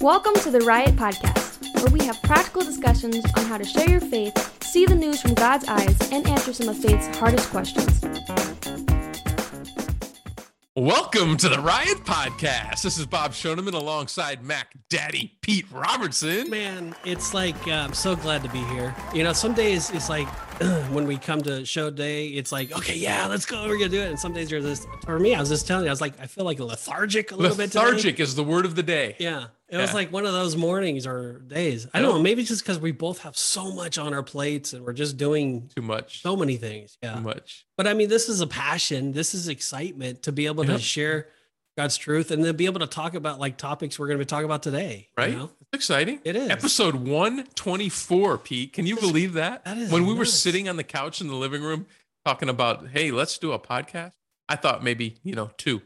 Welcome to the Riot Podcast, where we have practical discussions on how to share your faith, see the news from God's eyes, and answer some of faith's hardest questions. Welcome to the Riot Podcast. This is Bob Shoneman alongside Mac Daddy Pete Robertson. Man, it's like uh, I'm so glad to be here. You know, some days it's like when we come to show day, it's like, okay, yeah, let's go. We're gonna do it. And some days you're this. For me, I was just telling you, I was like, I feel like lethargic a little bit. Lethargic is the word of the day. Yeah, it was like one of those mornings or days. I don't know. Maybe it's just because we both have so much on our plates and we're just doing Too much. so many things. Yeah. Too much. But I mean, this is a passion. This is excitement to be able to share God's truth and then be able to talk about like topics we're going to be talking about today. you Right? know? It's exciting. It is. Episode 124, Pete. Can you That's- believe that? that is when we were sitting on the couch in the living room talking about, hey, let's do a podcast. I thought maybe, you know, two.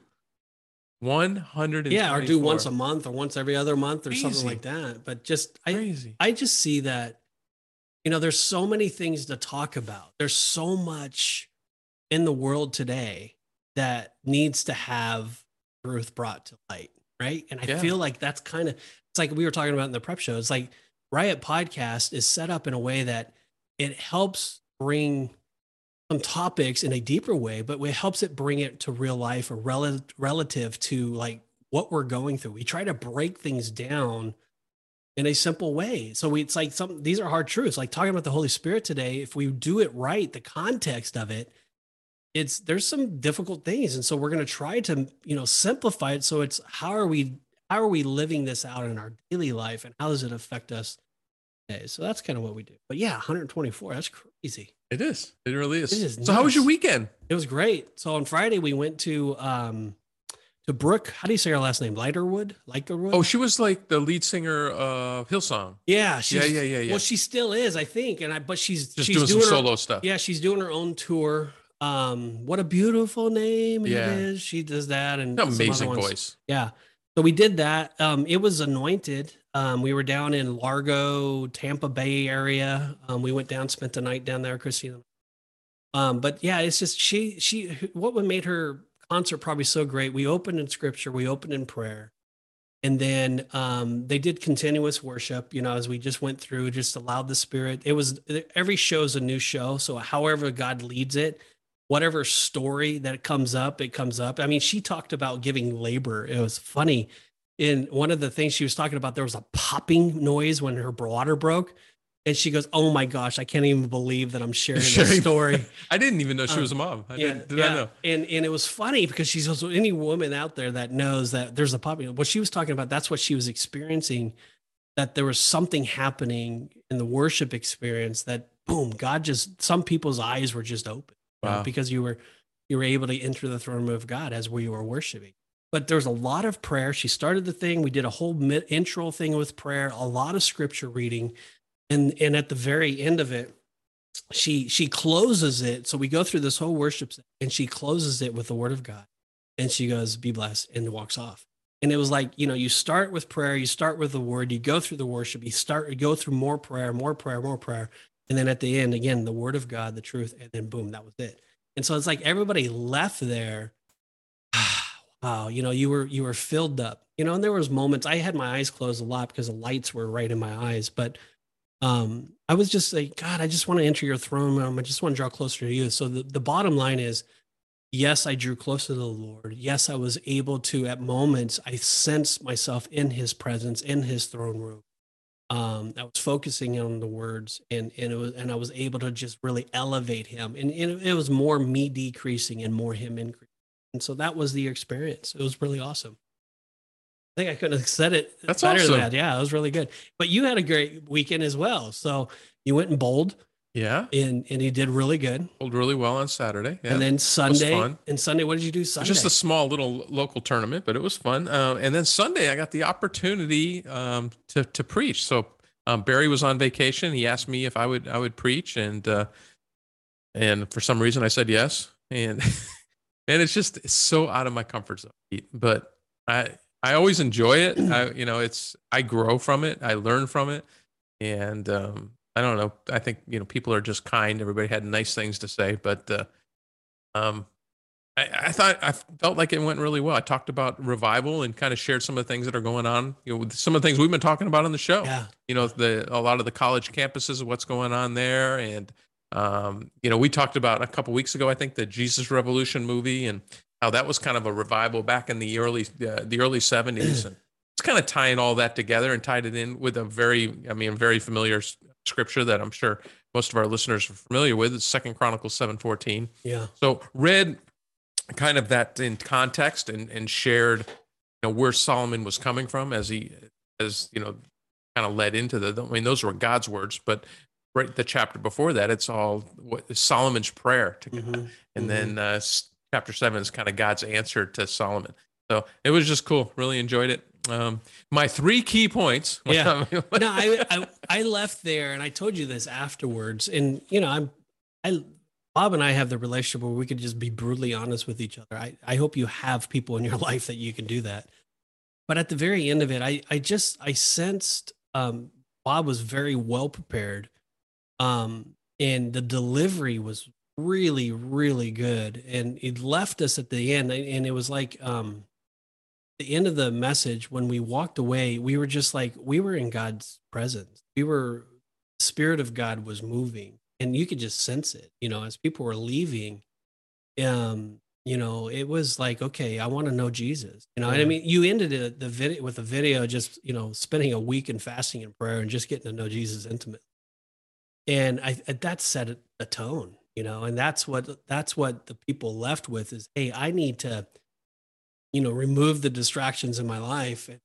124. Yeah, or do once a month or once every other month or Crazy. something like that. But just I Crazy. I just see that you know there's so many things to talk about. There's so much in the world today that needs to have truth brought to light, right? And I Yeah. feel like that's kind of it's like we were talking about in the prep show. It's like Riot Podcast is set up in a way that it helps bring some topics in a deeper way, but it helps it bring it to real life or rel- relative to like what we're going through. We try to break things down in a simple way. So we, it's like some these are hard truths. Like talking about the Holy Spirit today, if we do it right, the context of it, it's there's some difficult things. And so we're going to try to, you know, simplify it so it's how are we how are we living this out in our daily life and how does it affect us today? So that's kind of what we do. But yeah, 124, that's crazy. It is. It really is. It is so, how was your weekend? It was great. So on Friday we went to um to Brooke. How do you say her last name? Lighterwood? Lighterwood? Oh, she was like the lead singer of Hillsong. yeah, she's, yeah, yeah, yeah. Well, she still is, I think. And I but she's Just she's doing some her, solo stuff. Yeah, she's doing her own tour. Um, what a beautiful name Yeah. it is. She does that and Amazing voice. Yeah. So we did that. Um, it was anointed. Um, we were down in Largo, Tampa Bay area. Um, we went down, spent the night down there, Christina. Um, but yeah, it's just she she what made her concert probably so great. We opened in scripture, we opened in prayer, and then um, they did continuous worship. You know, as we just went through, just allowed the Spirit. It was every show is a new show, so however God leads it, whatever story that comes up, it comes up. I mean, she talked about giving labor. It was funny. In one of the things she was talking about, there was a popping noise when her water broke. And she goes, Oh my gosh, I can't even believe that I'm sharing this story. I didn't even know she was a um, mom. I yeah, didn't, did yeah. I know? And and it was funny because she's also any woman out there that knows that there's a popping. What she was talking about, that's what she was experiencing. That there was something happening in the worship experience that boom, God just some people's eyes were just open you know, because you were you were able to enter the throne room of God as we were worshiping. But there's a lot of prayer. She started the thing. We did a whole intro thing with prayer, a lot of scripture reading, and and at the very end of it, she she closes it. So we go through this whole worship, and she closes it with the word of God, and she goes, "Be blessed," and walks off. And it was like you know, you start with prayer, you start with the word, you go through the worship, you start you go through more prayer, more prayer, more prayer, and then at the end, again, the word of God, the truth, and then boom, that was it. And so it's like everybody left there. Wow, you know, you were you were filled up. You know, and there was moments I had my eyes closed a lot because the lights were right in my eyes, but um I was just like, God, I just want to enter your throne room. I just want to draw closer to you. So the, the bottom line is yes, I drew closer to the Lord. Yes, I was able to at moments I sensed myself in his presence, in his throne room. Um, I was focusing on the words and and it was and I was able to just really elevate him. And, and it was more me decreasing and more him increasing. And so that was the experience. It was really awesome. I think I couldn't have said it That's better awesome. than that. Yeah, it was really good. But you had a great weekend as well. So you went and bowled. Yeah. and and he did really good. Pulled really well on Saturday. Yeah. And then Sunday fun. and Sunday, what did you do Sunday? just a small little local tournament, but it was fun. Uh, and then Sunday, I got the opportunity um, to to preach. So um, Barry was on vacation. He asked me if I would I would preach, and uh, and for some reason I said yes. And and it's just it's so out of my comfort zone. But I I always enjoy it. I you know it's I grow from it. I learn from it, and um, I don't know. I think you know people are just kind. Everybody had nice things to say, but uh, um, I, I, thought I felt like it went really well. I talked about revival and kind of shared some of the things that are going on. You know, some of the things we've been talking about on the show. Yeah. You know, the a lot of the college campuses, what's going on there, and um, you know, we talked about a couple weeks ago, I think, the Jesus Revolution movie and how that was kind of a revival back in the early uh, the early seventies, and it's kind of tying all that together and tied it in with a very, I mean, very familiar scripture that I'm sure most of our listeners are familiar with. It's Second Chronicles seven fourteen. Yeah. So read kind of that in context and and shared you know where Solomon was coming from as he as you know kind of led into the I mean those were God's words but right the chapter before that it's all what Solomon's prayer to God Mhm. and then uh, chapter 7 is kind of God's answer to Solomon so it was just cool really enjoyed it um my three key points Yeah. no, I, I I left there and I told you this afterwards. And you know, I'm I Bob and I have the relationship where we could just be brutally honest with each other. I, I hope you have people in your life that you can do that. But at the very end of it, I I just I sensed um Bob was very well prepared. Um and the delivery was really, really good. And it left us at the end and it was like um the end of the message when we walked away we were just like we were in god's presence. We were the spirit of god was moving and you could just sense it you know as people were leaving um you know it was like okay i want to know jesus you know and i mean you ended it the video with a video just you know spending a week in fasting and prayer and just getting to know jesus intimately and i that set a- a tone you know and that's what that's what the people left with is hey i need to you know, remove the distractions in my life and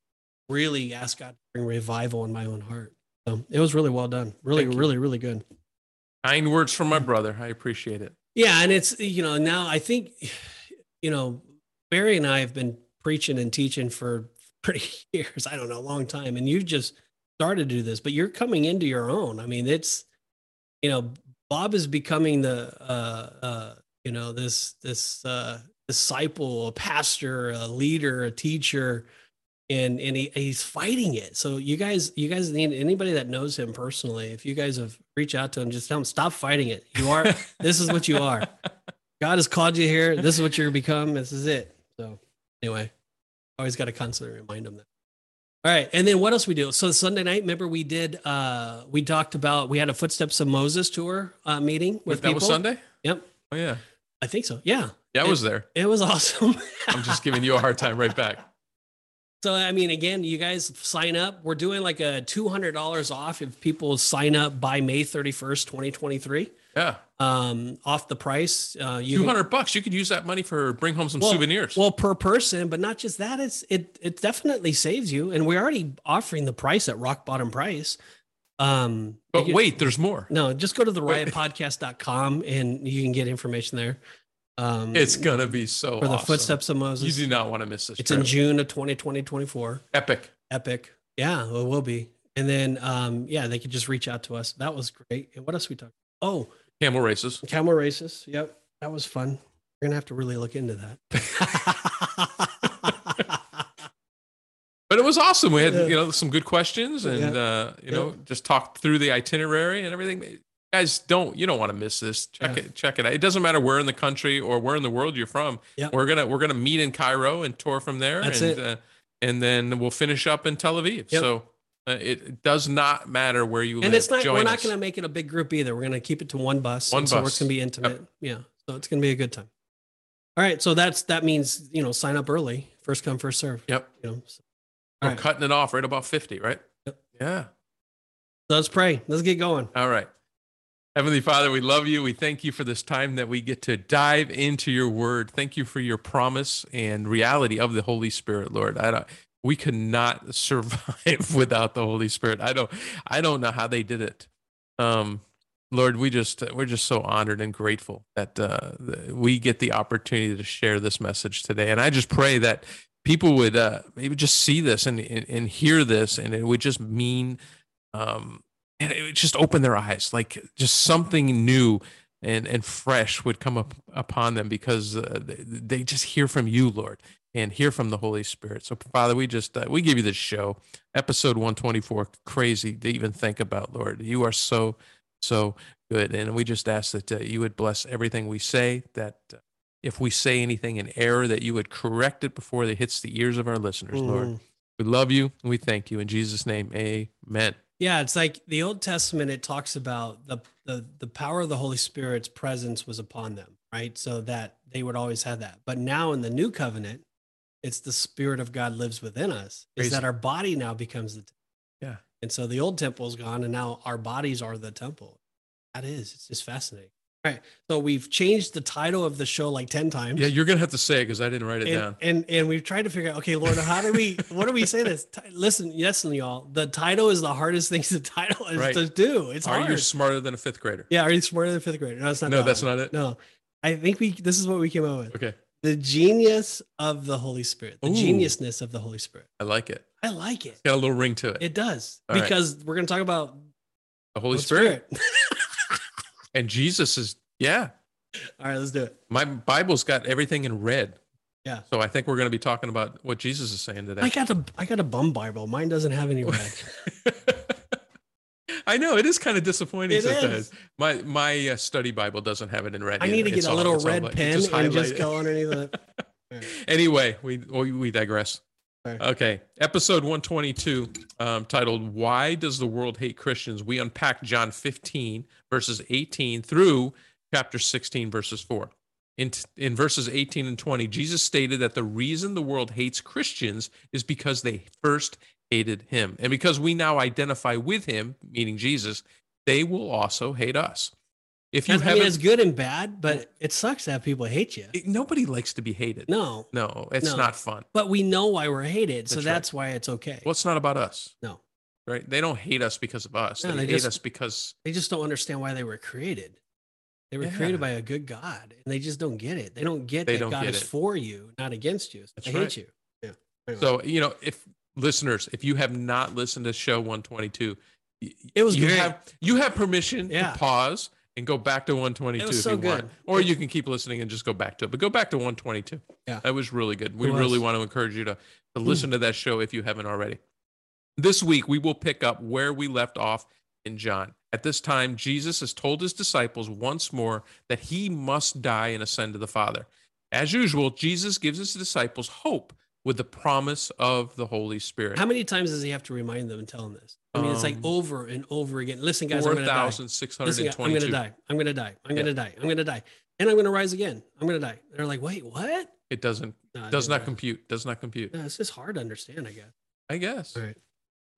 really ask God to bring revival in my own heart. So it was really well done. Really, really, really good. kind words from my brother I appreciate it Yeah. And it's, you know, now I think, you know, Barry and I have been preaching and teaching for 30 years. I don't know, a long time. And you've just started to do this, but you're coming into your own. I mean, it's, you know, Bob is becoming the, uh, uh, you know, this, this, uh, disciple, a pastor, a leader, a teacher, and and he, he's fighting it. So you guys, you guys need anybody that knows him personally. If you guys have reached out to him, just tell him stop fighting it. You are. this is what you are. God has called you here. This is what you're gonna become. This is it. So anyway, always got to constantly remind him that. All right, and then what else we do? So Sunday night, remember we did. uh We talked about we had a Footsteps of Moses tour uh, meeting with that people. was Sunday Yep, oh yeah I think so. Yeah, yeah I It- was there it was awesome. I'm just giving you a hard time right back So I mean, again, you guys sign up. We're doing like a two hundred dollars off if people sign up by May thirty first, twenty twenty three. Yeah Um, off the price. Uh, you Two can- bucks. You could use that money for bring home some Well- souvenirs. Well, per person, but not just that. It's it it definitely saves you, and we're already offering the price at rock bottom price. Um, but you- wait, there's more. no, just go to the riotpodcast.com and you can get information there. Um, It's gonna be so for the footsteps of Moses. You do not want to miss this. It's in. June of 2020, 24. Epic. Epic. Yeah, it will be. And then, um, yeah, they could just reach out to us. That was great. And what else we talked? Oh, Camel races. camel races. Yep, that was fun. We're gonna have to really look into that. But it was awesome. We had Yeah. you know some good questions and uh, you know just talked through the itinerary and everything. Guys, don't you don't want to miss this. Check Yeah. it, check it out. It doesn't matter where in the country or where in the world you're from. Yep. We're gonna we're gonna meet in Cairo and tour from there. That's and it. Uh, and then we'll finish up in Tel Aviv. Yep. So Uh, it does not matter where you live. and it's not. Join we're not going to make it a big group either. We're going to keep it to one bus. One and So bus. it's going to be intimate. Yeah. So it's going to be a good time. All right. So that's that means you know sign up early. First come, first serve. Yep. You know. So, We're all right. cutting it off right about 50, right? Yep. Yeah. Let's pray. Let's get going. All right. Heavenly Father, we love you. We thank you for this time that we get to dive into your word. Thank you for your promise and reality of the Holy Spirit, Lord. I don't we could not survive without the Holy Spirit. I don't I don't know how they did it. Um Lord, we just we're just so honored and grateful that uh, we get the opportunity to share this message today. And I just pray that people would uh, maybe just see this and, and and hear this, and it would just mean um, and it would just open their eyes like just something new and and fresh would come up upon them because uh, they just hear from you lord and hear from the holy spirit so father we just uh, we give you this show episode 124 crazy to even think about lord you are so so good and we just ask that uh, you would bless everything we say that uh, if we say anything in error, that you would correct it before it hits the ears of our listeners, Lord. Mm. We love you and we thank you. In Jesus' name, amen. Yeah, it's like the Old Testament. It talks about the the the power of the Holy Spirit's presence was upon them, right? So that they would always have that. But now in the New Covenant, it's the Spirit of God lives within us. Is that our body now becomes the temple. Yeah. And so the old temple is gone, and now our bodies are the temple. That is, it's just fascinating. All right. So we've changed the title of the show like ten times. Yeah, you're going to have to say it because I didn't write it and, down. and and we've tried to figure out okay lord how do we what do we say this Ti- listen and y'all the title is the hardest thing to title is Right. to do it's Are hard you smarter than a fifth grader? yeah are you smarter than a fifth grader no it's not No, that that's hard. not it. no i think we this is what we came up with Okay. The genius of the holy spirit the Ooh. geniusness of the holy spirit I like it. i like it Got a little ring to it. it does All right. because we're going to talk about the Holy the Spirit. And Jesus is, yeah. all right let's do it My Bible's got everything in red. Yeah. So I think we're going to be talking about what Jesus is saying today. i got a i got a bum bible mine doesn't have any red I know it is kind of disappointing It sometimes. is. My my uh, study Bible doesn't have it in red. i need to get It's a little all red like- pen and just go underneath it Anyway, we we, digress. Sorry. Okay, episode 122, um, titled "Why Does the World Hate Christians?" We unpack John 15 verses 18 through chapter 16 verses 4. In, in verses 18 and 20, Jesus stated that the reason the world hates Christians is because they first hated him. And because we now identify with him, meaning Jesus, they will also hate us. If you I mean, haven't, it's good and bad, but it sucks to have people hate you. nobody likes to be hated. No, No, it's No. not fun. but we know why we're hated, so That's right. why it's okay. Well, it's not about us. No. Right? They don't hate us because of us. No, they, they hate just- us because They just don't understand why they were created. They were Yeah. created by a good God, and they just don't get it. They don't get They that don't God is it. for you, not against you. So That's they right. hate you. Yeah. Anyway. so you know if listeners if you have not listened to show 122 It was you great. have you have permission Yeah. to pause and go back to 122 It was if so you want or you can keep listening and just go back to it but go back to 122 Yeah. that was really good we really want to encourage you to to hmm. listen to that show if you haven't already this week we will pick up where we left off in John. At this time, Jesus has told his disciples once more that he must die and ascend to the Father. As usual, Jesus gives his disciples hope with the promise of the Holy Spirit. How many times does he have to remind them and tell them this? I mean, it's like Um, over and over again. Listen, guys, I'm going to die. Listen, I'm going to die. I'm going to die. I'm going to die. I'm going to die. And I'm going to rise again. I'm going to die. They're like, wait, what? It doesn't No, does not compute. Does not compute. No, it's just hard to understand, I guess. I guess. Right.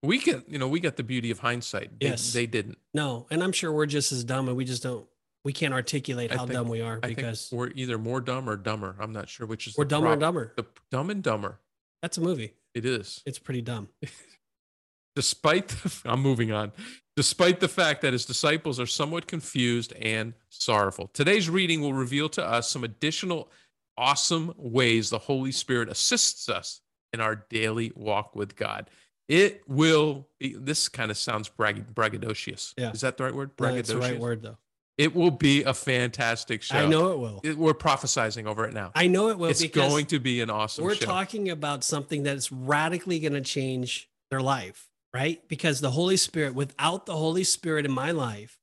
We get, you know, we got the beauty of hindsight. They, Yes. they didn't. No, and I'm sure we're just as dumb, and we just don't. We can't articulate how think- dumb we are I think because we're either more dumb or dumber. I'm not sure which is we're the dumber and dumber. The dumb and dumber. That's a movie. It is. It's pretty dumb. despite the, I'm moving on. Despite the fact that his disciples are somewhat confused and sorrowful. Today's reading will reveal to us some additional awesome ways the Holy Spirit assists us in our daily walk with God. It will be, this kind of sounds brag, braggadocious. Yeah. Is that the right word? No, That's the right Braggadocious? word, though. It will be a fantastic show. I know it will. It- we're prophesizing over it now. I know it will because it's going to be an awesome we're show. talking about something that's radically going to change their life, right? Because the Holy Spirit, without the Holy Spirit in my life,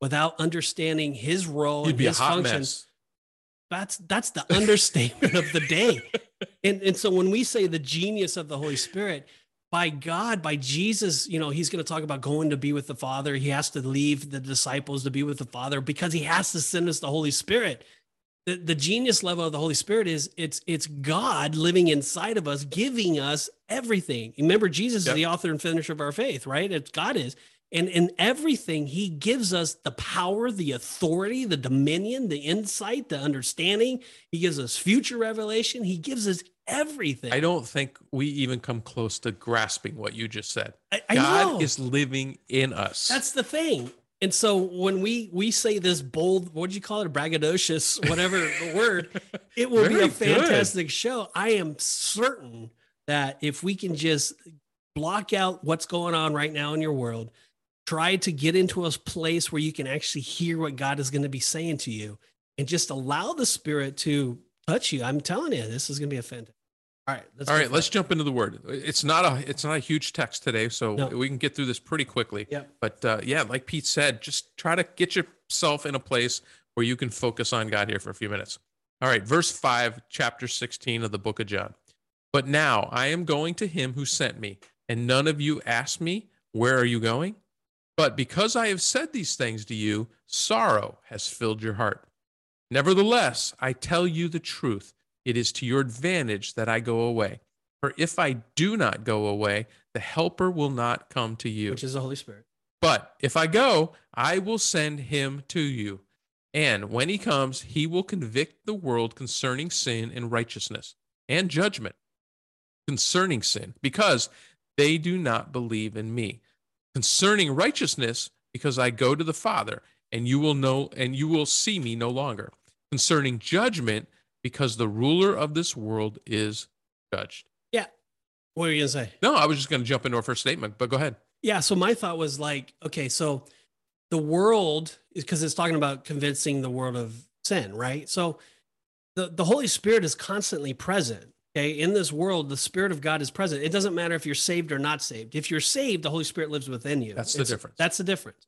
without understanding His role You'd and be a His hot function, mess. that's that's the understatement of the day. And and so when we say the genius of the Holy Spirit, by God, by Jesus, you know, he's going to talk about going to be with the Father. He has to leave the disciples to be with the Father because he has to send us the Holy Spirit. The, the genius level of the Holy Spirit is it's it's God living inside of us, giving us everything. Remember, Jesus Yep. is the author and finisher of our faith, right? It's God is. And in everything, he gives us the power, the authority, the dominion, the insight, the understanding. He gives us future revelation. He gives us everything. I don't think we even come close to grasping what you just said. I, I God know. is living in us. That's the thing. And so when we we say this bold, what do you call it, braggadocious, whatever the word, it will be a good. fantastic show. I am certain that if we can just block out what's going on right now in your world, try to get into a place where you can actually hear what God is going to be saying to you, and just allow the Spirit to touch you. I'm telling you, this is going to be a fantastic. All right, let's All right, let's jump into the word. It's not a it's not a huge text today, so No. we can get through this pretty quickly. Yep. But uh, yeah, like Pete said, just try to get yourself in a place where you can focus on God here for a few minutes. All right, verse 5, chapter 16 of the book of John. But now I am going to him who sent me, and none of you asked me, Where are you going? But because I have said these things to you, sorrow has filled your heart. Nevertheless, I tell you the truth. It is to your advantage that I go away. For if I do not go away, the Helper will not come to you. Which is the Holy Spirit. But if I go, I will send him to you. And when he comes, he will convict the world concerning sin and righteousness and judgment concerning sin, because they do not believe in me. Concerning righteousness, because I go to the Father, and you will know and you will see me no longer. Concerning judgment, because the ruler of this world is judged. Yeah. What are you gonna say? No, I was just going to jump into our first statement, but go ahead. Yeah. So my thought was like, okay, so the world is because it's talking about convincing the world of sin, right? So the, the Holy Spirit is constantly present. Okay. In this world, the Spirit of God is present. It doesn't matter if you're saved or not saved. If you're saved, the Holy Spirit lives within you. That's the It's- difference. That's the difference.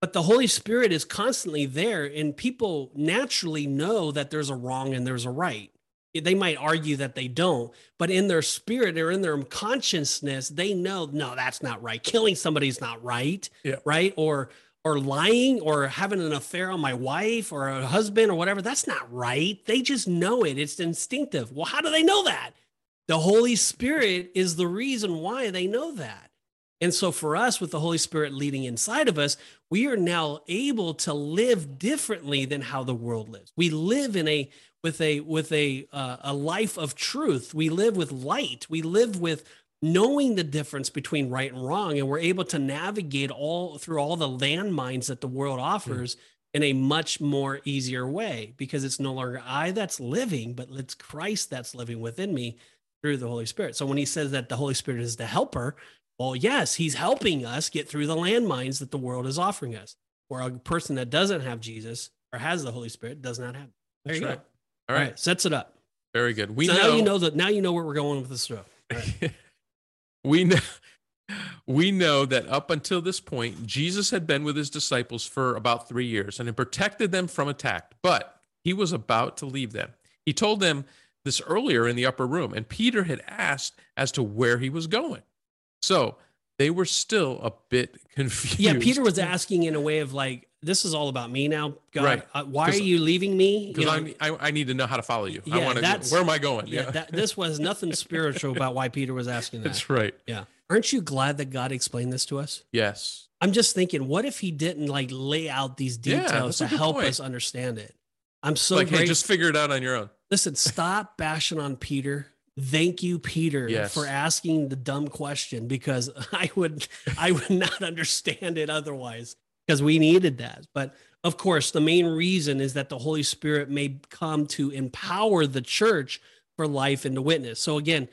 But the Holy Spirit is constantly there, and people naturally know that there's a wrong and there's a right. They might argue that they don't, but in their spirit or in their consciousness, they know, no, that's not right. Killing somebody's not right. Yeah. Right. Or, or lying or having an affair on my wife or a husband or whatever. That's not right. They just know it. It's instinctive. Well, how do they know that? The Holy Spirit is the reason why they know that. And so for us, with the Holy Spirit leading inside of us, we are now able to live differently than how the world lives. We live in a with a with a uh, a life of truth. We live with light. We live with knowing the difference between right and wrong, and we're able to navigate all through all the landmines that the world hmm. offers in a much more easier way because it's no longer I that's living, but it's Christ that's living within me through the Holy Spirit. So when he says that the Holy Spirit is the helper, well, yes, he's helping us get through the landmines that the world is offering us. Or a person that doesn't have Jesus or has the Holy Spirit does not have. There That's you right. go. All right. sets it up. Very good. We so know, now you know that now you know where we're going with this show. We know we know that up until this point jesus had been with his disciples for about three years and had protected them from attack but he was about to leave them. He told them this earlier in the upper room and peter had asked as to where he was going. So they were still a bit confused Yeah, Peter was asking in a way of like, "This is all about me now, God. Right. Uh, why are you leaving me?" You because know, I, I, I need to know how to follow you i Yeah, want to where am i going yeah, that, this was nothing spiritual about why Peter was asking that. that's right Yeah, aren't you glad that God explained this to us? yes I'm just thinking, what if he didn't like lay out these details a to help point. us understand it? I'm so like hey just figure it out on your own Listen, stop bashing on Peter. Thank you, Peter, Yes. for asking the dumb question because I would I would not understand it otherwise because we needed that. But of course, the main reason is that the Holy Spirit may come to empower the church for life and to witness. So again,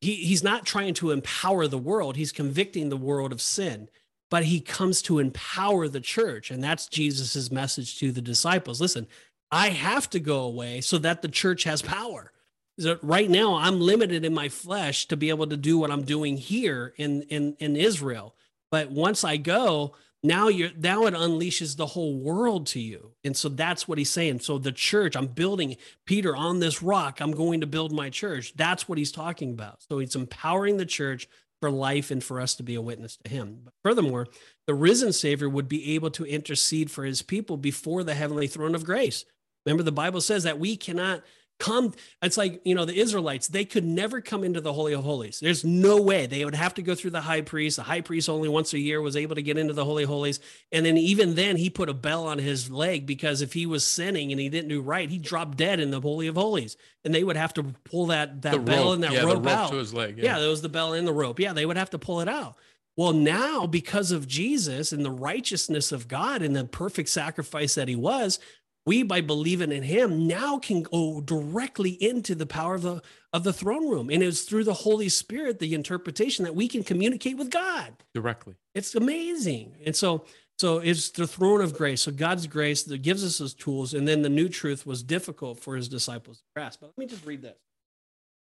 he, he's not trying to empower the world, he's convicting the world of sin. But he comes to empower the church. And that's Jesus's message to the disciples. Listen, I have to go away so that the church has power. So right now, I'm limited in my flesh to be able to do what I'm doing here in in in Israel. But once I go, now you're now it unleashes the whole world to you. And so that's what he's saying. So the church, I'm building Peter on this rock. I'm going to build my church. That's what he's talking about. So he's empowering the church for life and for us to be a witness to him. But furthermore, the risen Savior would be able to intercede for his people before the heavenly throne of grace. Remember, the Bible says that we cannot come. It's like, you know, the Israelites, they could never come into the Holy of Holies. There's no way. They would have to go through the high priest. The high priest only once a year was able to get into the Holy of Holies. And then even then, he put a bell on his leg because if he was sinning and he didn't do right, he dropped dead in the Holy of Holies. And they would have to pull that, that the bell rope, and that yeah, rope, the rope out. to his leg Yeah, there was the bell and the rope. Yeah, they would have to pull it out. Well, now because of Jesus and the righteousness of God and the perfect sacrifice that he was, we by believing in him now can go directly into the power of the of the throne room. And it's through the Holy Spirit, the interpretation that we can communicate with God. directly It's amazing. And so so it's the throne of grace. So God's grace that gives us those tools. And then the new truth was difficult for his disciples to grasp. But let me just read this.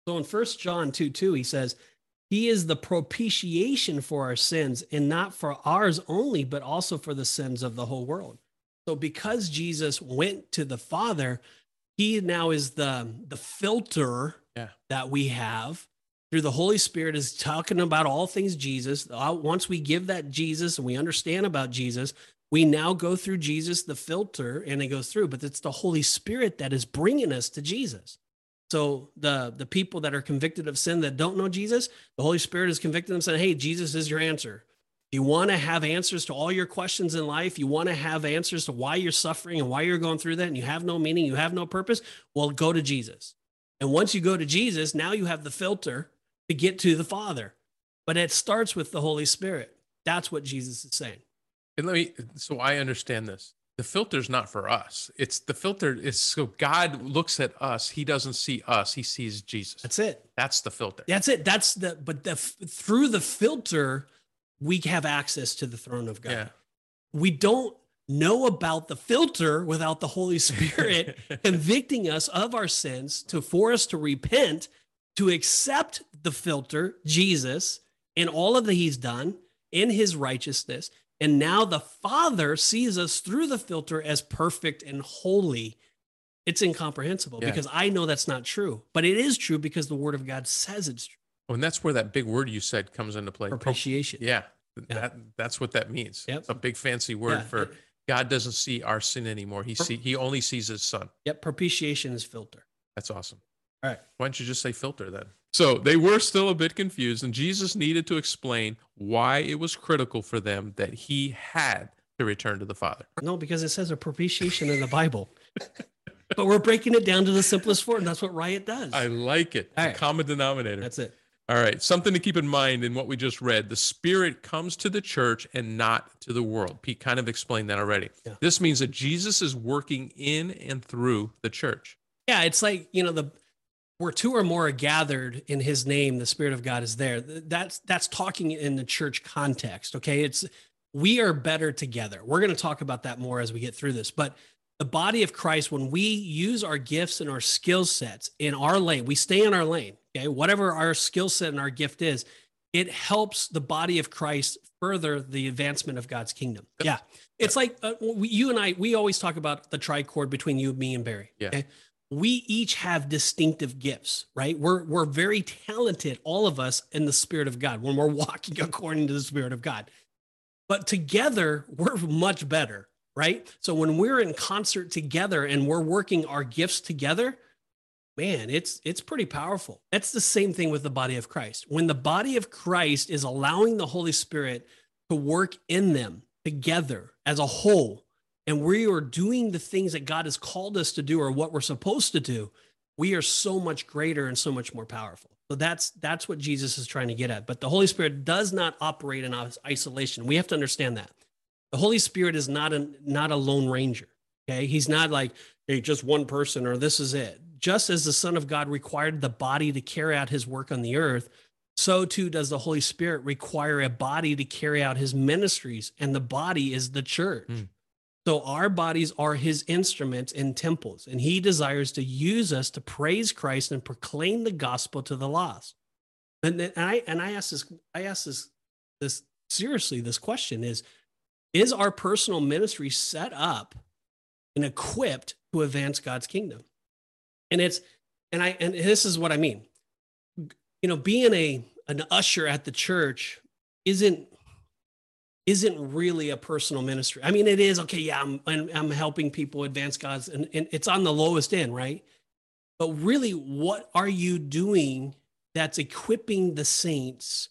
So in First John 2 2, he says, He is the propitiation for our sins, and not for ours only, but also for the sins of the whole world. So because Jesus went to the Father, he now is the the filter Yeah. that we have through the Holy Spirit is talking about all things Jesus. Uh, Once we give that Jesus and we understand about Jesus, we now go through Jesus, the filter, and it goes through. But it's the Holy Spirit that is bringing us to Jesus. So the the people that are convicted of sin that don't know Jesus, the Holy Spirit is convicting them, saying, "Hey, Jesus is your answer." You want to have answers to all your questions in life. You want to have answers to why you're suffering and why you're going through that, and you have no meaning, you have no purpose. Well, go to Jesus. And once you go to Jesus, now you have the filter to get to the Father. But it starts with the Holy Spirit. That's what Jesus is saying. And let me, so I understand this. The filter's not for us. It's the filter is so God looks at us. He doesn't see us. He sees Jesus. That's it. That's the filter. That's it. That's the, but the, through the filter, we have access to the throne of God. Yeah. we don't know about the filter without the Holy Spirit convicting us of our sins to for us to repent, to accept the filter, Jesus, and all of that he's done in his righteousness. And now the Father sees us through the filter as perfect and holy. It's incomprehensible Yeah. because I know that's not true, but it is true because the Word of God says it's true. Oh, and that's where that big word you said comes into play. Propitiation. Yeah. Yeah. That that's what that means. Yep. It's a big fancy word Yeah. for God doesn't see our sin anymore. He see he only sees his son. Yep. Propitiation is filter. That's awesome. All right. Why don't you just say filter then? So they were still a bit confused, and Jesus needed to explain why it was critical for them that he had to return to the Father. No, because it says a propitiation in the Bible. but we're breaking it down to the simplest form. That's what Riot does. I like it. It's All a right. common denominator. That's it. All right. Something to keep in mind in what we just read the Spirit comes to the church and not to the world. Pete kind of explained that already. Yeah. This means that Jesus is working in and through the church. Yeah, it's like, you know, the where two or more are gathered in his name, the Spirit of God is there. That's that's talking in the church context. Okay. It's we are better together. We're going to talk about that more as we get through this. But the body of Christ, when we use our gifts and our skill sets in our lane, we stay in our lane. Okay. Whatever our skill set and our gift is, it helps the body of Christ further the advancement of God's kingdom. Yeah. It's like uh, we, you and I, we always talk about the tricord between you, me, and Barry. Yeah. Okay. We each have distinctive gifts, right? We're, we're very talented, all of us, in the Spirit of God when we're walking according to the Spirit of God. But together, we're much better, right? So when we're in concert together and we're working our gifts together, man it's it's pretty powerful. That's the same thing with the body of christ. When the body of christ is allowing the holy spirit to work in them together as a whole and we are doing the things that god has called us to do or what we're supposed to do we are so much greater and so much more powerful. So that's that's what jesus is trying to get at. But the holy spirit does not operate in isolation. We have to understand that. The holy spirit is not a not a lone ranger okay? He's not like hey just one person or this is it just as the son of god required the body to carry out his work on the earth so too does the holy spirit require a body to carry out his ministries and the body is the church. Mm. so our bodies are his instruments and temples and he desires to use us to praise christ and proclaim the gospel to the lost. And, and i and i ask this i ask this this seriously this question is is our personal ministry set up and equipped to advance god's kingdom and it's and i and this is what i mean. You know being a an usher at the church isn't isn't really a personal ministry. I mean it is okay yeah i'm i'm, I'm helping people advance god's and, and it's on the lowest end right? But really what are you doing that's equipping the saints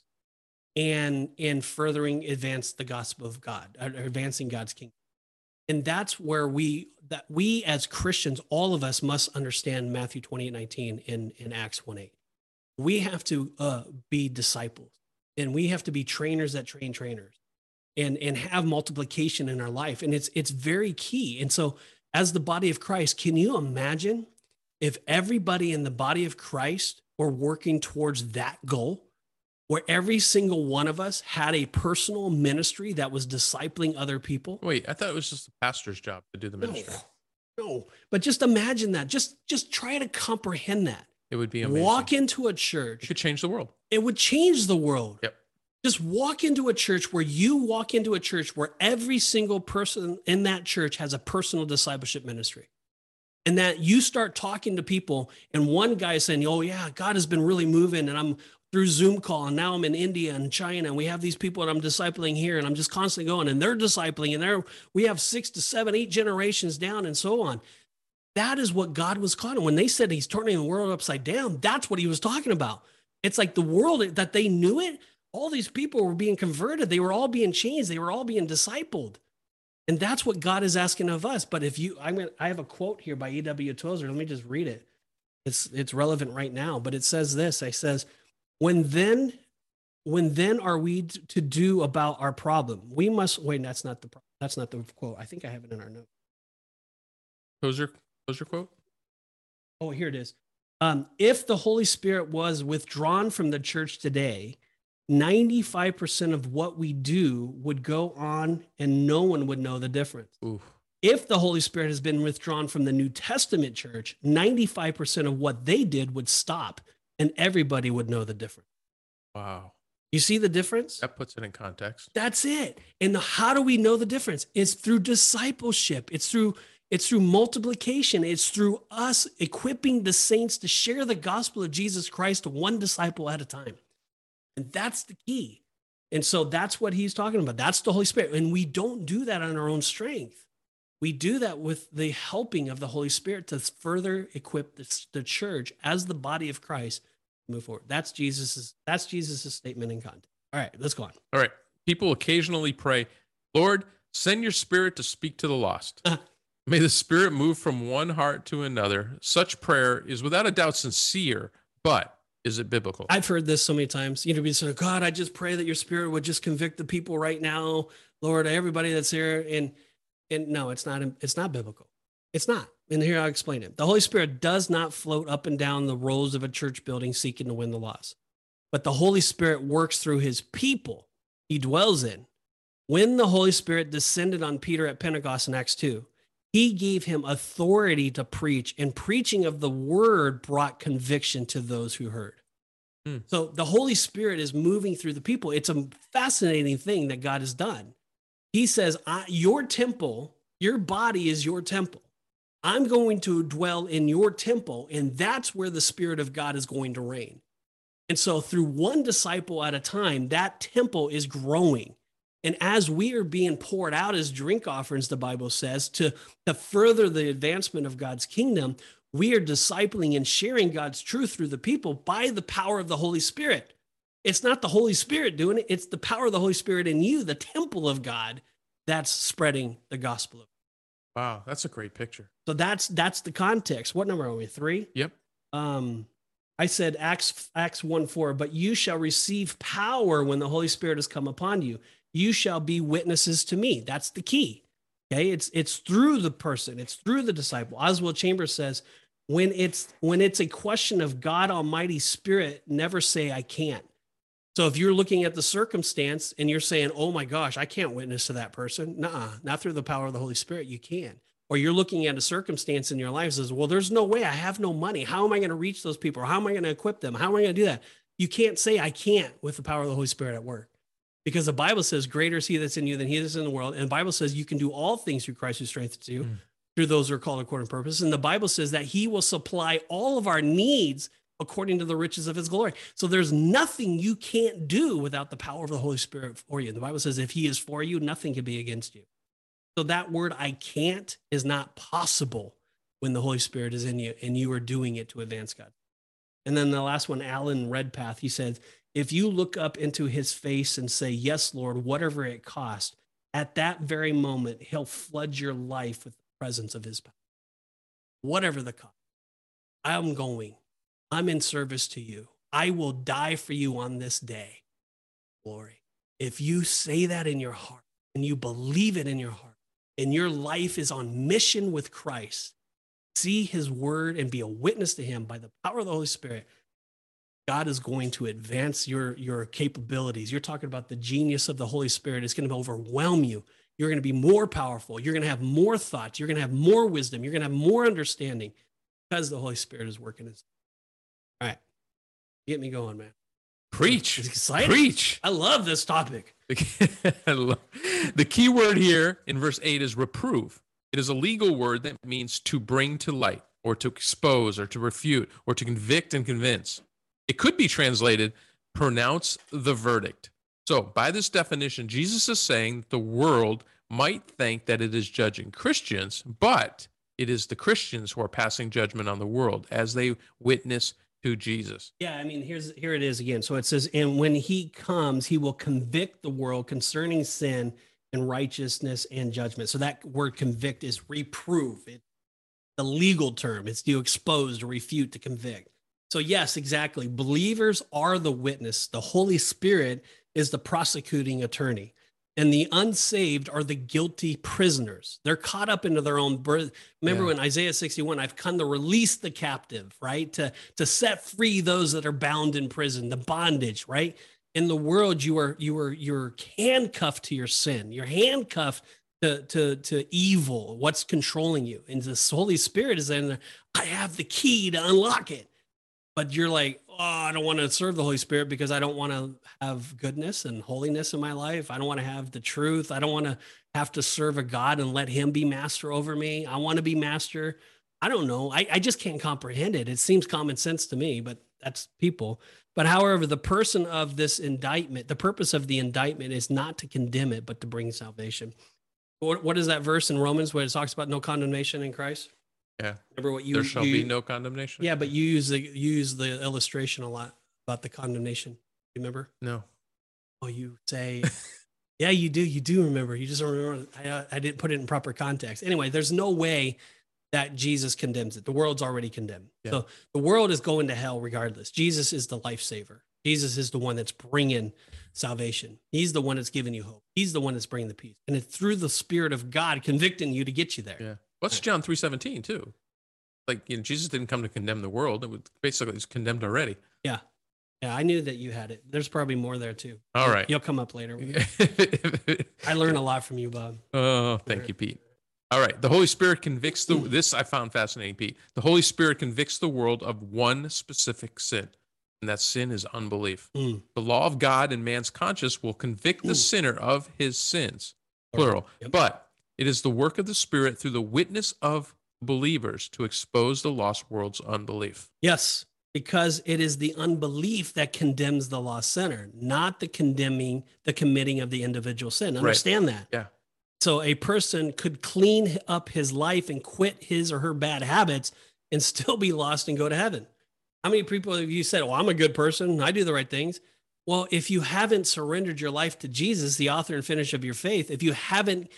and and furthering advance the gospel of god advancing god's kingdom and that's where we that we as christians all of us must understand matthew 28 19 in in acts 1 8 we have to uh, be disciples and we have to be trainers that train trainers and and have multiplication in our life and it's it's very key. And so as the body of christ can you imagine if everybody in the body of christ were working towards that goal where every single one of us had a personal ministry that was discipling other people Wait, I thought it was just the pastor's job to do the ministry. no, no but just imagine that just just try to comprehend that It would be amazing. walk into a it church could change the world. it would change the world Yep. just walk into a church where you walk into a church where every single person in that church has a personal discipleship ministry And that you start talking to people, and one guy is saying, Oh, yeah, God has been really moving, and I'm through Zoom call, and now I'm in India and China, and we have these people that I'm discipling here, and I'm just constantly going, and they're discipling, and they're we have six to seven, eight generations down, and so on. That is what God was calling. When they said he's turning the world upside down, that's what he was talking about. It's like the world that they knew it, all these people were being converted. They were all being changed. They were all being discipled. And that's what God is asking of us. But if you, I'm I have a quote here by E.W. Tozer. Let me just read it. It's it's relevant right now. But it says this. It says, when then, when then are we to do about our problem? We must wait. That's not the that's not the quote. I think I have it in our note. Tozer your quote. Oh, here it is. Um, if the Holy Spirit was withdrawn from the church today, 95% of what we do would go on and no one would know the difference. Ooh. If the Holy Spirit has been withdrawn from the New Testament church, 95% of what they did would stop and everybody would know the difference. Wow. You see the difference? That puts it in context. That's it. And how do we know the difference? It's through discipleship. It's through it's through multiplication. It's through us equipping the saints to share the gospel of Jesus Christ one disciple at a time. And that's the key. And so that's what he's talking about. That's the Holy Spirit. And we don't do that on our own strength. We do that with the helping of the Holy Spirit to further equip the, the church as the body of Christ move forward. That's Jesus's that's Jesus's statement in context. All right, let's go on. All right. People occasionally pray, Lord, send your spirit to speak to the lost. Uh-huh. May the spirit move from one heart to another. Such prayer is without a doubt sincere, but is it biblical? I've heard this so many times. You know, be saying, God, I just pray that your spirit would just convict the people right now, Lord, everybody that's here. And and no, it's not it's not biblical. It's not. And here I'll explain it. The Holy Spirit does not float up and down the rows of a church building seeking to win the lost. But the Holy Spirit works through his people he dwells in. When the Holy Spirit descended on Peter at Pentecost in Acts 2, he gave him authority to preach, and preaching of the word brought conviction to those who heard. Hmm. So the Holy Spirit is moving through the people. It's a fascinating thing that God has done. He says, Your temple, your body is your temple. I'm going to dwell in your temple, and that's where the Spirit of God is going to reign. And so, through one disciple at a time, that temple is growing. And as we are being poured out as drink offerings, the Bible says, to, to further the advancement of God's kingdom, we are discipling and sharing God's truth through the people by the power of the Holy Spirit. It's not the Holy Spirit doing it, it's the power of the Holy Spirit in you, the temple of God, that's spreading the gospel of Wow, that's a great picture. So that's that's the context. What number are we? Three? Yep. Um, I said Acts Acts 1 4, but you shall receive power when the Holy Spirit has come upon you. You shall be witnesses to me. That's the key. Okay. It's it's through the person, it's through the disciple. Oswald Chambers says, when it's when it's a question of God Almighty Spirit, never say I can't. So if you're looking at the circumstance and you're saying, "Oh my gosh, I can't witness to that person," nah, not through the power of the Holy Spirit, you can. Or you're looking at a circumstance in your life and says, "Well, there's no way. I have no money. How am I going to reach those people? How am I going to equip them? How am I going to do that?" You can't say, "I can't" with the power of the Holy Spirit at work, because the Bible says, "Greater is He that's in you than He that's in the world," and the Bible says you can do all things through Christ who strengthens you. Mm. Through those who are called according to purpose. And the Bible says that He will supply all of our needs according to the riches of his glory. So there's nothing you can't do without the power of the Holy Spirit for you. The Bible says if he is for you, nothing can be against you. So that word I can't is not possible when the Holy Spirit is in you and you are doing it to advance God. And then the last one, Alan Redpath, he said, if you look up into his face and say, Yes, Lord, whatever it costs, at that very moment, he'll flood your life with the presence of his power. Whatever the cost. I'm going. I'm in service to you. I will die for you on this day. Glory. If you say that in your heart and you believe it in your heart and your life is on mission with Christ, see his word and be a witness to him by the power of the Holy Spirit, God is going to advance your, your capabilities. You're talking about the genius of the Holy Spirit. It's going to overwhelm you. You're going to be more powerful. You're going to have more thoughts. You're going to have more wisdom. You're going to have more understanding because the Holy Spirit is working. All right. Get me going, man. Preach. It's exciting. Preach. I love this topic. the key word here in verse 8 is reprove. It is a legal word that means to bring to light or to expose or to refute or to convict and convince. It could be translated pronounce the verdict. So, by this definition, Jesus is saying that the world might think that it is judging Christians, but it is the Christians who are passing judgment on the world as they witness to Jesus. Yeah, I mean, here's here it is again. So it says, and when he comes, he will convict the world concerning sin and righteousness and judgment. So that word convict is reprove. It, the legal term. It's to expose, to refute, to convict. So yes, exactly. Believers are the witness. The Holy Spirit is the prosecuting attorney and the unsaved are the guilty prisoners. They're caught up into their own birth. Remember yeah. when Isaiah 61, I've come to release the captive, right? To, to set free those that are bound in prison, the bondage, right? In the world, you are you are you're handcuffed to your sin. You're handcuffed to, to, to evil, what's controlling you. And the Holy Spirit is in there. I have the key to unlock it. But you're like, oh, I don't want to serve the Holy Spirit because I don't want to have goodness and holiness in my life. I don't want to have the truth. I don't want to have to serve a God and let him be master over me. I want to be master. I don't know. I, I just can't comprehend it. It seems common sense to me, but that's people. But however, the person of this indictment, the purpose of the indictment is not to condemn it, but to bring salvation. What, what is that verse in Romans where it talks about no condemnation in Christ? Yeah. Remember what you there shall you, be no condemnation. Yeah, but you use the you use the illustration a lot about the condemnation. You remember? No. Oh, you say, yeah, you do. You do remember. You just don't remember. I, uh, I didn't put it in proper context. Anyway, there's no way that Jesus condemns it. The world's already condemned. Yeah. So the world is going to hell regardless. Jesus is the lifesaver. Jesus is the one that's bringing salvation. He's the one that's giving you hope. He's the one that's bringing the peace. And it's through the Spirit of God convicting you to get you there. Yeah. What's John 3:17 too? Like, you know, Jesus didn't come to condemn the world. It was basically it's condemned already. Yeah. Yeah, I knew that you had it. There's probably more there too. All right. You'll come up later. I learn a lot from you, Bob. Oh, thank you, Pete. All right. The Holy Spirit convicts the this I found fascinating, Pete. The Holy Spirit convicts the world of one specific sin, and that sin is unbelief. Mm. The law of God in man's conscience will convict the mm. sinner of his sins, plural. Yep. But it is the work of the Spirit through the witness of believers to expose the lost world's unbelief. Yes, because it is the unbelief that condemns the lost sinner, not the condemning, the committing of the individual sin. Understand right. that. Yeah. So a person could clean up his life and quit his or her bad habits and still be lost and go to heaven. How many people have you said, Well, I'm a good person, I do the right things? Well, if you haven't surrendered your life to Jesus, the author and finisher of your faith, if you haven't